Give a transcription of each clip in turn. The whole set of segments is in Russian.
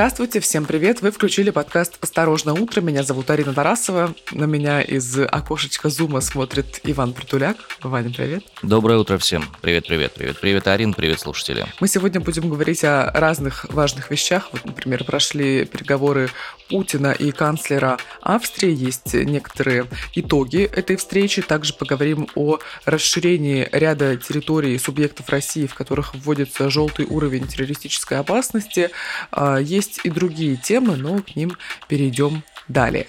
Здравствуйте, всем привет! Вы включили подкаст «Осторожно утро». Меня зовут Арина Тарасова. На меня из окошечка Зума смотрит Иван Притуляк. Ваня, привет! Доброе утро всем! Привет, привет, привет. Привет, Арин, привет, слушатели. Мы сегодня будем говорить о разных важных вещах. Вот, например, прошли переговоры Путина и канцлера Австрии. Есть некоторые итоги этой встречи. Также поговорим о расширении ряда территорий субъектов России, в которых вводится желтый уровень террористической опасности а, есть и другие темы, но к ним перейдем далее.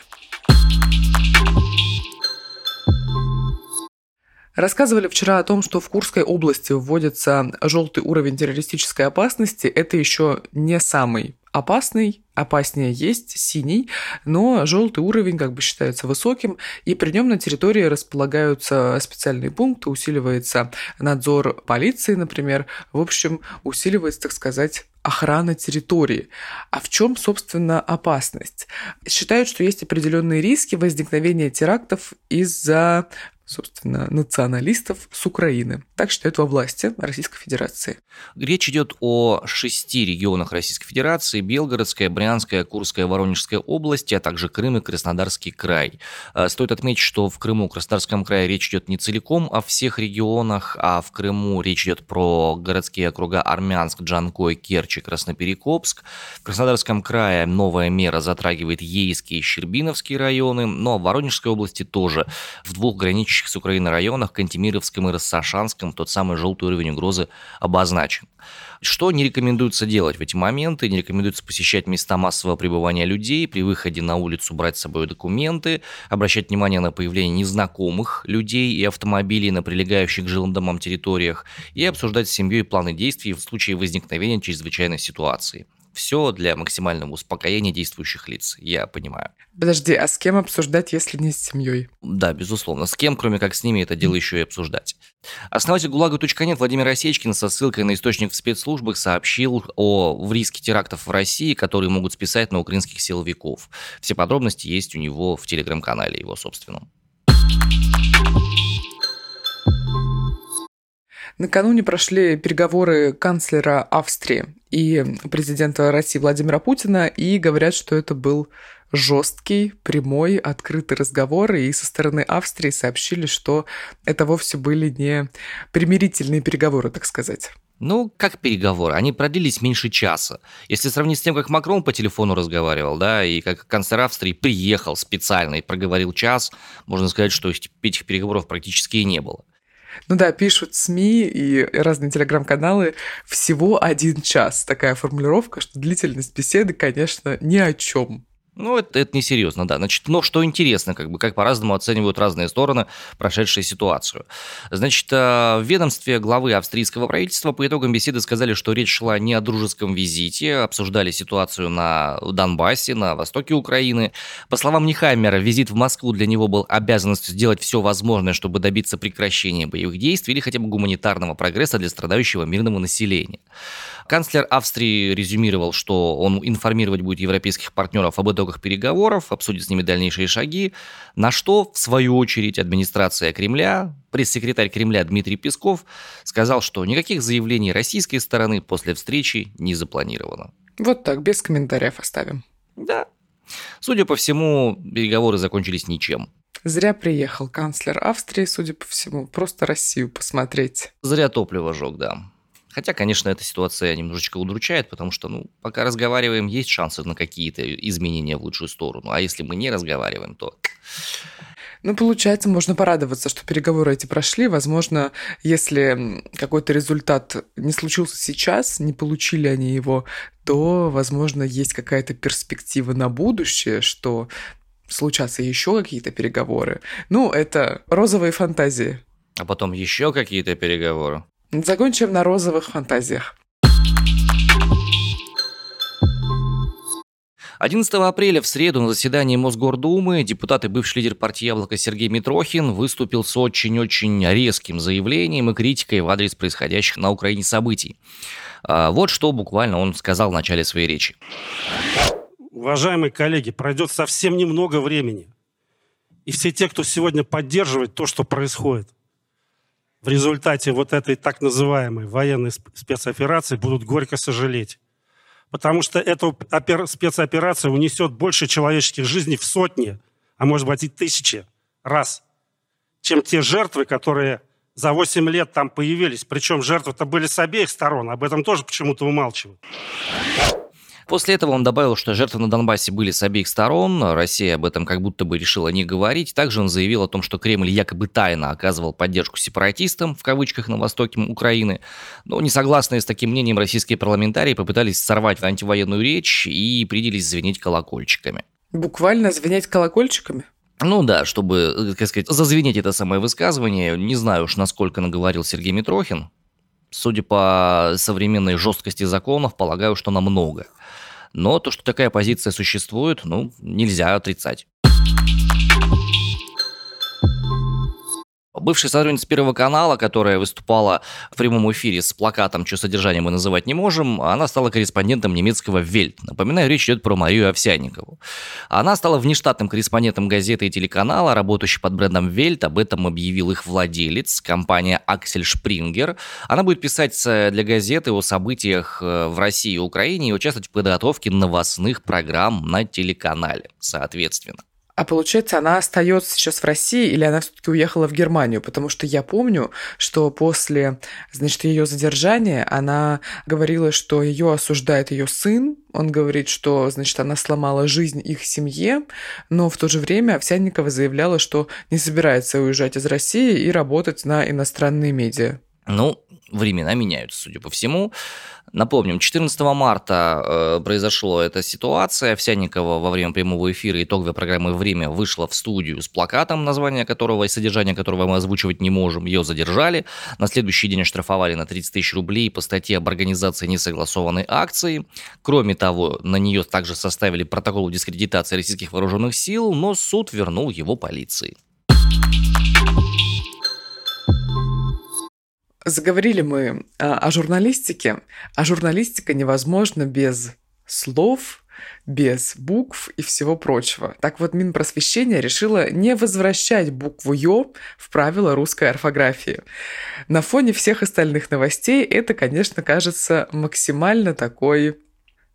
Рассказывали вчера о том, что в Курской области вводится желтый уровень террористической опасности. Это еще не самый опасный, опаснее есть синий, но желтый уровень как бы считается высоким, и при нем на территории располагаются специальные пункты, усиливается надзор полиции, например, в общем, усиливается, так сказать, охрана территории. А в чем, собственно, опасность? Считают, что есть определенные риски возникновения терактов из-за собственно, националистов с Украины. Так считают во власти Российской Федерации. Речь идет о шести регионах Российской Федерации. Белгородская, Брянская, Курская, Воронежская области, а также Крым и Краснодарский край. Э, стоит отметить, что в Крыму, Краснодарском крае речь идет не целиком о всех регионах, а в Крыму речь идет про городские округа Армянск, Джанкой, Керчь и Красноперекопск. В Краснодарском крае новая мера затрагивает Ейские и Щербиновские районы, но в Воронежской области тоже в двух граничащих граничащих с Украиной районах, Кантемировском и Рассашанском, тот самый желтый уровень угрозы обозначен. Что не рекомендуется делать в эти моменты? Не рекомендуется посещать места массового пребывания людей, при выходе на улицу брать с собой документы, обращать внимание на появление незнакомых людей и автомобилей на прилегающих к жилым домам территориях и обсуждать с семьей планы действий в случае возникновения чрезвычайной ситуации. Все для максимального успокоения действующих лиц, я понимаю. Подожди, а с кем обсуждать, если не с семьей? Да, безусловно. С кем, кроме как с ними, это дело еще и обсуждать. Основатель ГУЛАГа.нет Владимир Осечкин со ссылкой на источник в спецслужбах сообщил о риске терактов в России, которые могут списать на украинских силовиков. Все подробности есть у него в телеграм-канале его собственном. Накануне прошли переговоры канцлера Австрии и президента России Владимира Путина, и говорят, что это был жесткий, прямой, открытый разговор, и со стороны Австрии сообщили, что это вовсе были не примирительные переговоры, так сказать. Ну, как переговоры? Они продлились меньше часа. Если сравнить с тем, как Макрон по телефону разговаривал, да, и как канцлер Австрии приехал специально и проговорил час, можно сказать, что этих переговоров практически и не было. Ну да, пишут СМИ и разные телеграм-каналы всего один час. Такая формулировка, что длительность беседы, конечно, ни о чем. Ну, это, это несерьезно, да. Значит, но что интересно, как бы, как по-разному оценивают разные стороны прошедшую ситуацию. Значит, э, в ведомстве главы австрийского правительства по итогам беседы сказали, что речь шла не о дружеском визите, обсуждали ситуацию на Донбассе, на востоке Украины. По словам Нихаймера, визит в Москву для него был обязанностью сделать все возможное, чтобы добиться прекращения боевых действий или хотя бы гуманитарного прогресса для страдающего мирного населения. Канцлер Австрии резюмировал, что он информировать будет европейских партнеров об итогах переговоров, обсудит с ними дальнейшие шаги, на что, в свою очередь, администрация Кремля, пресс-секретарь Кремля Дмитрий Песков сказал, что никаких заявлений российской стороны после встречи не запланировано. Вот так, без комментариев оставим. Да. Судя по всему, переговоры закончились ничем. Зря приехал канцлер Австрии, судя по всему, просто Россию посмотреть. Зря топливо жег, да. Хотя, конечно, эта ситуация немножечко удручает, потому что, ну, пока разговариваем, есть шансы на какие-то изменения в лучшую сторону. А если мы не разговариваем, то... Ну, получается, можно порадоваться, что переговоры эти прошли. Возможно, если какой-то результат не случился сейчас, не получили они его, то, возможно, есть какая-то перспектива на будущее, что случатся еще какие-то переговоры. Ну, это розовые фантазии. А потом еще какие-то переговоры. Закончим на розовых фантазиях. 11 апреля в среду на заседании Мосгордумы депутат и бывший лидер партии «Яблоко» Сергей Митрохин выступил с очень-очень резким заявлением и критикой в адрес происходящих на Украине событий. А, вот что буквально он сказал в начале своей речи. Уважаемые коллеги, пройдет совсем немного времени. И все те, кто сегодня поддерживает то, что происходит – в результате вот этой так называемой военной спецоперации будут горько сожалеть. Потому что эта спецоперация унесет больше человеческих жизней в сотни, а может быть и тысячи раз, чем те жертвы, которые за 8 лет там появились. Причем жертвы-то были с обеих сторон. Об этом тоже почему-то умалчивают. После этого он добавил, что жертвы на Донбассе были с обеих сторон, Россия об этом как будто бы решила не говорить. Также он заявил о том, что Кремль якобы тайно оказывал поддержку сепаратистам, в кавычках, на востоке Украины. Но несогласные с таким мнением российские парламентарии попытались сорвать антивоенную речь и принялись звенеть колокольчиками. Буквально звенеть колокольчиками? Ну да, чтобы, как сказать, зазвенеть это самое высказывание, не знаю уж, насколько наговорил Сергей Митрохин. Судя по современной жесткости законов, полагаю, что намного. Но то, что такая позиция существует, ну, нельзя отрицать. Бывшая сотрудница Первого канала, которая выступала в прямом эфире с плакатом «Что содержание мы называть не можем», она стала корреспондентом немецкого «Вельт». Напоминаю, речь идет про Марию Овсянникову. Она стала внештатным корреспондентом газеты и телеканала, работающей под брендом «Вельт». Об этом объявил их владелец, компания «Аксель Шпрингер». Она будет писать для газеты о событиях э, в России и Украине и участвовать в подготовке новостных программ на телеканале, соответственно. А получается, она остается сейчас в России или она все-таки уехала в Германию? Потому что я помню, что после, значит, ее задержания она говорила, что ее осуждает ее сын. Он говорит, что, значит, она сломала жизнь их семье, но в то же время Овсянникова заявляла, что не собирается уезжать из России и работать на иностранные медиа. Ну, времена меняются, судя по всему. Напомним, 14 марта э, произошла эта ситуация. Овсянникова во время прямого эфира итоговой программы «Время» вышла в студию с плакатом, название которого и содержание которого мы озвучивать не можем. Ее задержали. На следующий день оштрафовали на 30 тысяч рублей по статье об организации несогласованной акции. Кроме того, на нее также составили протокол дискредитации российских вооруженных сил, но суд вернул его полиции. Заговорили мы а, о журналистике, а журналистика невозможна без слов, без букв и всего прочего. Так вот, Минпросвещение решило не возвращать букву «ё» в правила русской орфографии. На фоне всех остальных новостей это, конечно, кажется максимально такой...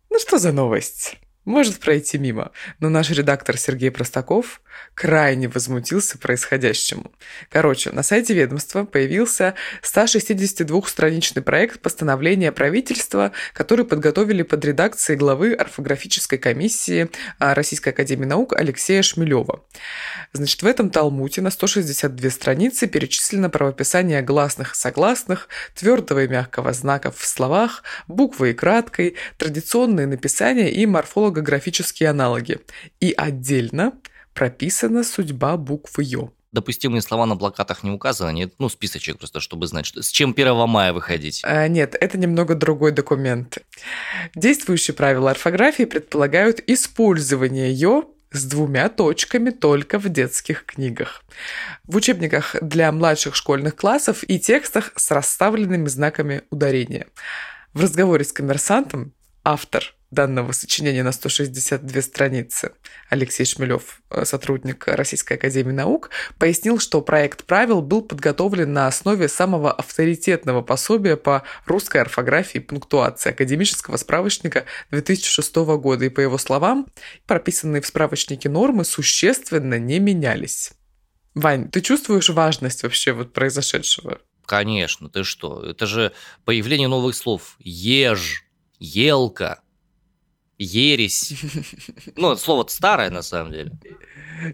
Ну что за новость? может пройти мимо, но наш редактор Сергей Простаков крайне возмутился происходящему. Короче, на сайте ведомства появился 162-страничный проект постановления правительства, который подготовили под редакцией главы орфографической комиссии а, Российской Академии Наук Алексея Шмелева. Значит, в этом талмуте на 162 страницы перечислено правописание гласных и согласных, твердого и мягкого знаков в словах, буквы и краткой, традиционные написания и морфолого-графические аналоги. И отдельно прописана судьба буквы «ё». Допустимые слова на плакатах не указаны, нет? Ну, списочек просто, чтобы знать, что, с чем 1 мая выходить. А, нет, это немного другой документ. Действующие правила орфографии предполагают использование «ё» с двумя точками только в детских книгах. В учебниках для младших школьных классов и текстах с расставленными знаками ударения. В разговоре с коммерсантом автор данного сочинения на 162 страницы Алексей Шмелев, э, сотрудник Российской Академии Наук, пояснил, что проект правил был подготовлен на основе самого авторитетного пособия по русской орфографии и пунктуации академического справочника 2006 года. И по его словам, прописанные в справочнике нормы существенно не менялись. Вань, ты чувствуешь важность вообще вот произошедшего? Конечно, ты что? Это же появление новых слов. Еж, елка, ересь. Ну, слово старое, на самом деле.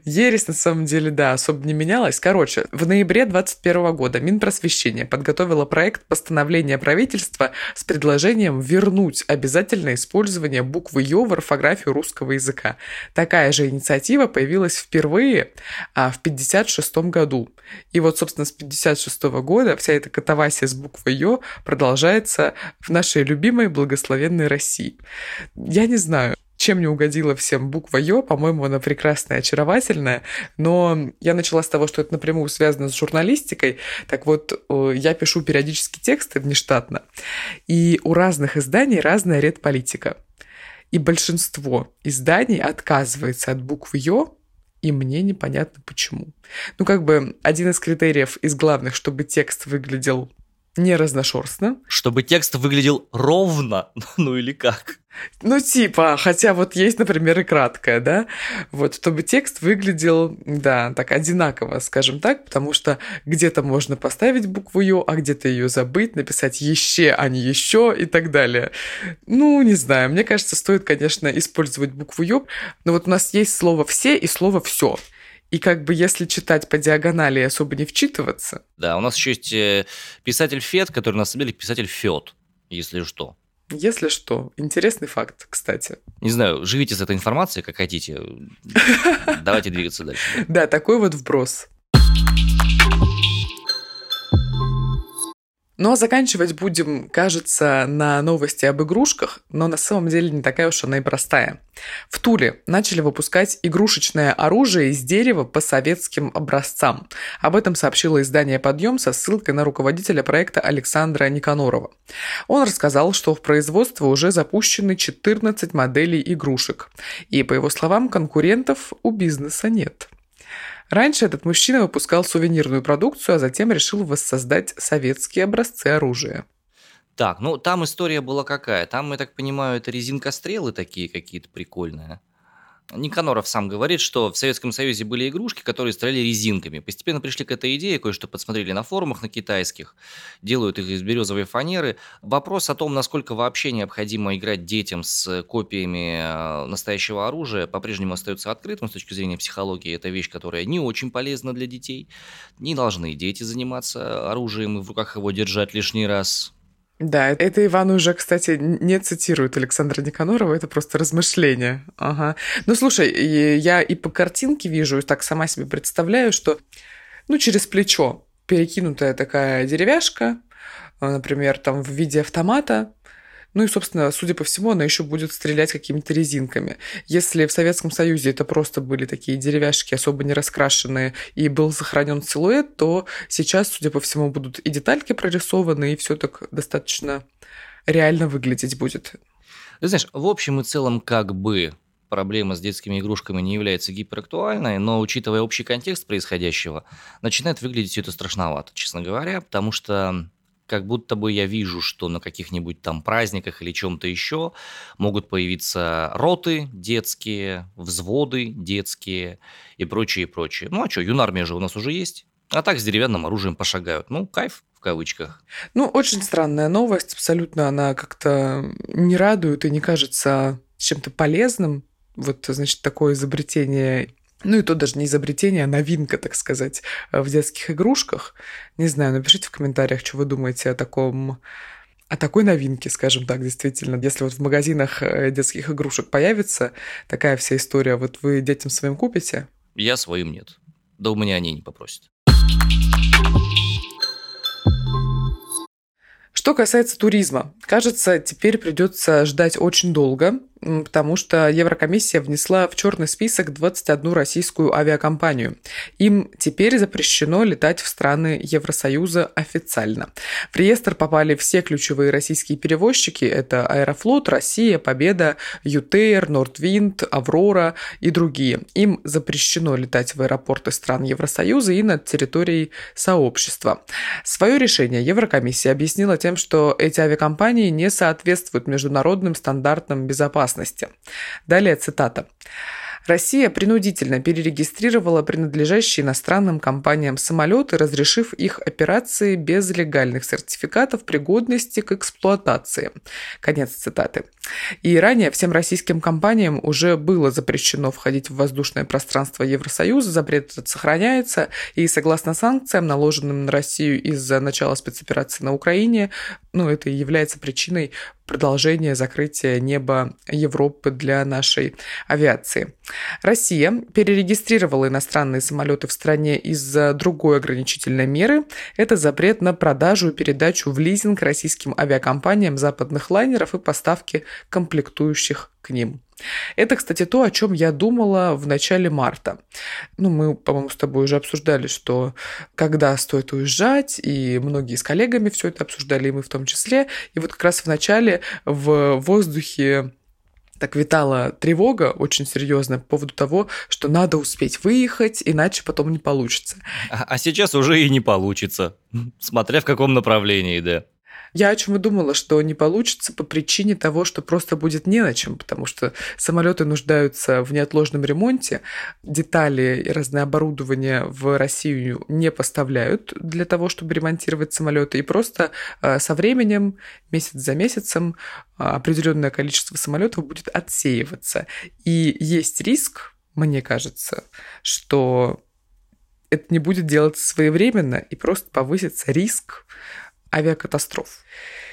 Ересь, на самом деле, да, особо не менялась. Короче, в ноябре 2021 года Минпросвещение подготовило проект постановления правительства с предложением вернуть обязательное использование буквы «ё» в орфографию русского языка. Такая же инициатива появилась впервые а, в 1956 году. И вот, собственно, с 1956 года вся эта катавасия с буквой «ё» продолжается в нашей любимой благословенной России. Я не знаю, чем не угодила всем буква Ё, по-моему, она прекрасная, очаровательная, но я начала с того, что это напрямую связано с журналистикой, так вот, э, я пишу периодически тексты внештатно, и у разных изданий разная редполитика. И большинство изданий отказывается от буквы Ё, и мне непонятно почему. Ну, как бы один из критериев из главных, чтобы текст выглядел не разношерстно. Чтобы текст выглядел ровно, ну или как? Ну, типа, хотя вот есть, например, и краткое, да, вот, чтобы текст выглядел, да, так одинаково, скажем так, потому что где-то можно поставить букву Ё, а где-то ее забыть, написать «еще», а не «еще» и так далее. Ну, не знаю, мне кажется, стоит, конечно, использовать букву Ё, но вот у нас есть слово «все» и слово «все». И как бы если читать по диагонали и особо не вчитываться. Да, у нас еще есть э, писатель Фет, который на самом деле писатель Фет, если что. Если что. Интересный факт, кстати. Не знаю, живите с этой информацией, как хотите. Давайте двигаться дальше. Да, такой вот вброс. Ну а заканчивать будем, кажется, на новости об игрушках, но на самом деле не такая уж она и простая. В Туле начали выпускать игрушечное оружие из дерева по советским образцам. Об этом сообщило издание «Подъем» со ссылкой на руководителя проекта Александра Никанорова. Он рассказал, что в производство уже запущены 14 моделей игрушек. И, по его словам, конкурентов у бизнеса нет. Раньше этот мужчина выпускал сувенирную продукцию, а затем решил воссоздать советские образцы оружия. Так, ну там история была какая? Там, я так понимаю, это резинкострелы такие какие-то прикольные. Никаноров сам говорит, что в Советском Союзе были игрушки, которые стреляли резинками. Постепенно пришли к этой идее, кое-что подсмотрели на форумах на китайских, делают их из березовой фанеры. Вопрос о том, насколько вообще необходимо играть детям с копиями э, настоящего оружия, по-прежнему остается открытым с точки зрения психологии. Это вещь, которая не очень полезна для детей. Не должны дети заниматься оружием и в руках его держать лишний раз. Да, это Иван уже, кстати, не цитирует Александра Никанорова, это просто размышление. Ага. Ну, слушай, я и по картинке вижу, и так сама себе представляю, что, ну, через плечо перекинутая такая деревяшка, например, там в виде автомата, ну и, собственно, судя по всему, она еще будет стрелять какими-то резинками. Если в Советском Союзе это просто были такие деревяшки, особо не раскрашенные, и был сохранен силуэт, то сейчас, судя по всему, будут и детальки прорисованы, и все так достаточно реально выглядеть будет. Ты знаешь, в общем и целом, как бы проблема с детскими игрушками не является гиперактуальной, но учитывая общий контекст происходящего, начинает выглядеть все это страшновато, честно говоря, потому что как будто бы я вижу, что на каких-нибудь там праздниках или чем-то еще могут появиться роты детские, взводы детские и прочее, прочее. Ну а что, юнармия же у нас уже есть. А так с деревянным оружием пошагают. Ну, кайф в кавычках. Ну, очень странная новость. Абсолютно она как-то не радует и не кажется чем-то полезным. Вот, значит, такое изобретение ну и то даже не изобретение, а новинка, так сказать, в детских игрушках. Не знаю, напишите в комментариях, что вы думаете о таком о такой новинке, скажем так, действительно. Если вот в магазинах э, детских игрушек появится такая вся история, вот вы детям своим купите? Я своим нет. Да у меня они не попросят. Что касается туризма, кажется, теперь придется ждать очень долго, потому что Еврокомиссия внесла в черный список 21 российскую авиакомпанию. Им теперь запрещено летать в страны Евросоюза официально. В реестр попали все ключевые российские перевозчики. Это Аэрофлот, Россия, Победа, ЮТР, Нордвинд, Аврора и другие. Им запрещено летать в аэропорты стран Евросоюза и над территорией сообщества. Свое решение Еврокомиссия объяснила тем, что эти авиакомпании не соответствуют международным стандартам безопасности безопасности. Далее цитата. Россия принудительно перерегистрировала принадлежащие иностранным компаниям самолеты, разрешив их операции без легальных сертификатов пригодности к эксплуатации. Конец цитаты. И ранее всем российским компаниям уже было запрещено входить в воздушное пространство Евросоюза, запрет этот сохраняется, и согласно санкциям, наложенным на Россию из-за начала спецоперации на Украине, ну, это и является причиной продолжения закрытия неба Европы для нашей авиации. Россия перерегистрировала иностранные самолеты в стране из-за другой ограничительной меры. Это запрет на продажу и передачу в лизинг российским авиакомпаниям западных лайнеров и поставки комплектующих к ним. Это, кстати, то, о чем я думала в начале марта. Ну, мы, по-моему, с тобой уже обсуждали, что когда стоит уезжать, и многие с коллегами все это обсуждали, и мы в том числе. И вот как раз в начале в воздухе так витала тревога очень серьезная по поводу того, что надо успеть выехать, иначе потом не получится. А, а сейчас уже и не получится, смотря в каком направлении, да. Я о чем и думала, что не получится по причине того, что просто будет не на чем, потому что самолеты нуждаются в неотложном ремонте, детали и разное оборудование в Россию не поставляют для того, чтобы ремонтировать самолеты, и просто э, со временем, месяц за месяцем, э, определенное количество самолетов будет отсеиваться. И есть риск, мне кажется, что это не будет делаться своевременно и просто повысится риск авиакатастроф.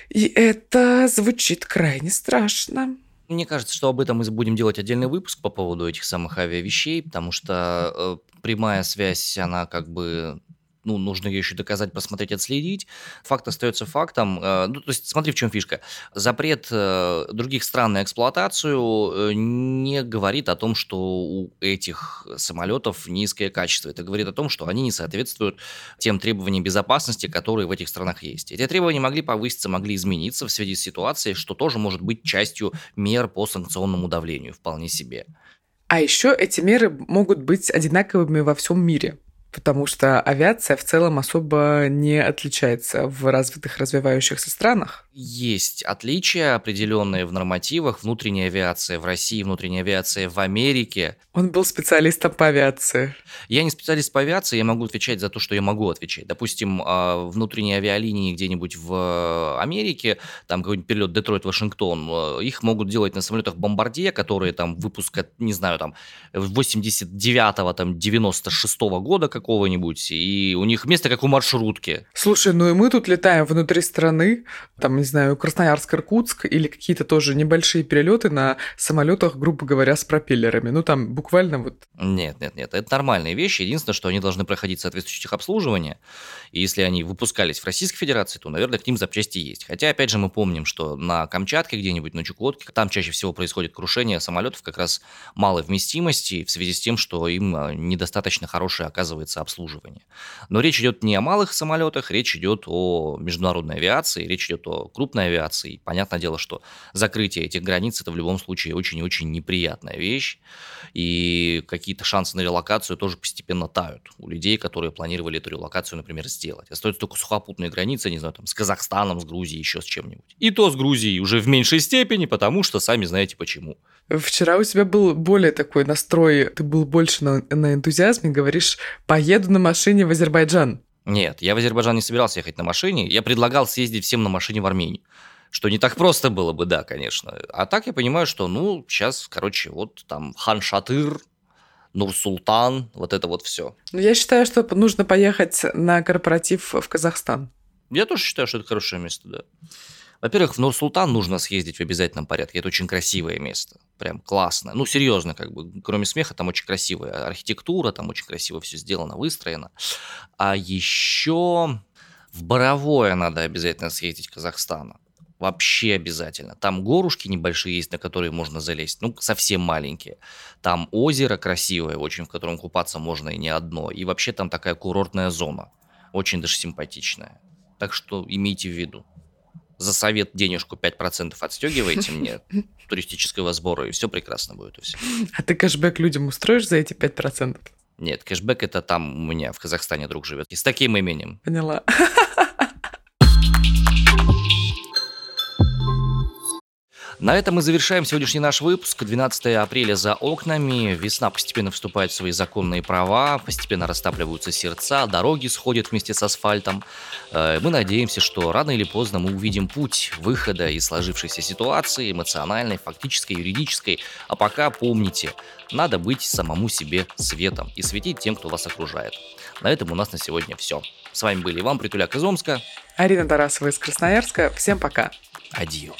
И это звучит крайне страшно. Мне кажется, что об этом мы будем делать отдельный выпуск по поводу этих самых авиавещей, потому что э, прямая связь, она как бы ну, нужно ее еще доказать, посмотреть, отследить. Факт остается фактом. Э, ну, то есть, смотри, в чем фишка. Запрет э, других стран на эксплуатацию э, не говорит о том, что у этих самолетов низкое качество. Это говорит о том, что они не соответствуют тем требованиям безопасности, которые в этих странах есть. Эти требования могли повыситься, могли измениться в связи с ситуацией, что тоже может быть частью мер по санкционному давлению, вполне себе. А еще эти меры могут быть одинаковыми во всем мире потому что авиация в целом особо не отличается в развитых развивающихся странах. Есть отличия определенные в нормативах. Внутренняя авиация в России, внутренняя авиация в Америке. Он был специалистом по авиации. Я не специалист по авиации, я могу отвечать за то, что я могу отвечать. Допустим, а, внутренние авиалинии где-нибудь в Америке, там какой-нибудь перелет Детройт-Вашингтон, а, их могут делать на самолетах Бомбардье, которые там выпуска, не знаю, там 89-го, там 96-го года какого-нибудь, и у них место как у маршрутки. Слушай, ну и мы тут летаем внутри страны, там не знаю, Красноярск, Иркутск или какие-то тоже небольшие перелеты на самолетах, грубо говоря, с пропеллерами. Ну, там буквально вот... Нет, нет, нет, это нормальные вещи. Единственное, что они должны проходить соответствующее обслуживание. И если они выпускались в Российской Федерации, то, наверное, к ним запчасти есть. Хотя, опять же, мы помним, что на Камчатке где-нибудь, на Чукотке, там чаще всего происходит крушение самолетов как раз малой вместимости в связи с тем, что им а, недостаточно хорошее оказывается обслуживание. Но речь идет не о малых самолетах, речь идет о международной авиации, речь идет о крупной авиации. Понятное дело, что закрытие этих границ это в любом случае очень и очень неприятная вещь. И какие-то шансы на релокацию тоже постепенно тают у людей, которые планировали эту релокацию, например, сделать. Остаются только сухопутные границы, не знаю, там, с Казахстаном, с Грузией, еще с чем-нибудь. И то с Грузией уже в меньшей степени, потому что сами знаете почему. Вчера у тебя был более такой настрой, ты был больше на, на энтузиазме, говоришь, поеду на машине в Азербайджан. Нет, я в Азербайджан не собирался ехать на машине. Я предлагал съездить всем на машине в Армению. Что не так просто было бы, да, конечно. А так я понимаю, что, ну, сейчас, короче, вот там Хан Шатыр, Нур-Султан, вот это вот все. Ну, я считаю, что нужно поехать на корпоратив в Казахстан. Я тоже считаю, что это хорошее место, да. Во-первых, в Нур-Султан нужно съездить в обязательном порядке. Это очень красивое место. Прям классно. Ну, серьезно, как бы, кроме смеха, там очень красивая архитектура, там очень красиво все сделано, выстроено. А еще в Боровое надо обязательно съездить Казахстана. Вообще обязательно. Там горушки небольшие есть, на которые можно залезть. Ну, совсем маленькие. Там озеро красивое, очень, в котором купаться можно и не одно. И вообще там такая курортная зона. Очень даже симпатичная. Так что имейте в виду за совет денежку 5% отстегиваете мне туристического сбора, и все прекрасно будет у всех. А ты кэшбэк людям устроишь за эти 5%? Нет, кэшбэк это там у меня в Казахстане друг живет. И с таким именем. Поняла. На этом мы завершаем сегодняшний наш выпуск. 12 апреля за окнами. Весна постепенно вступает в свои законные права, постепенно растапливаются сердца, дороги сходят вместе с асфальтом. Э, мы надеемся, что рано или поздно мы увидим путь выхода из сложившейся ситуации, эмоциональной, фактической, юридической. А пока помните, надо быть самому себе светом и светить тем, кто вас окружает. На этом у нас на сегодня все. С вами были Иван Притуляк из Омска. Арина Тарасова из Красноярска. Всем пока. Адью.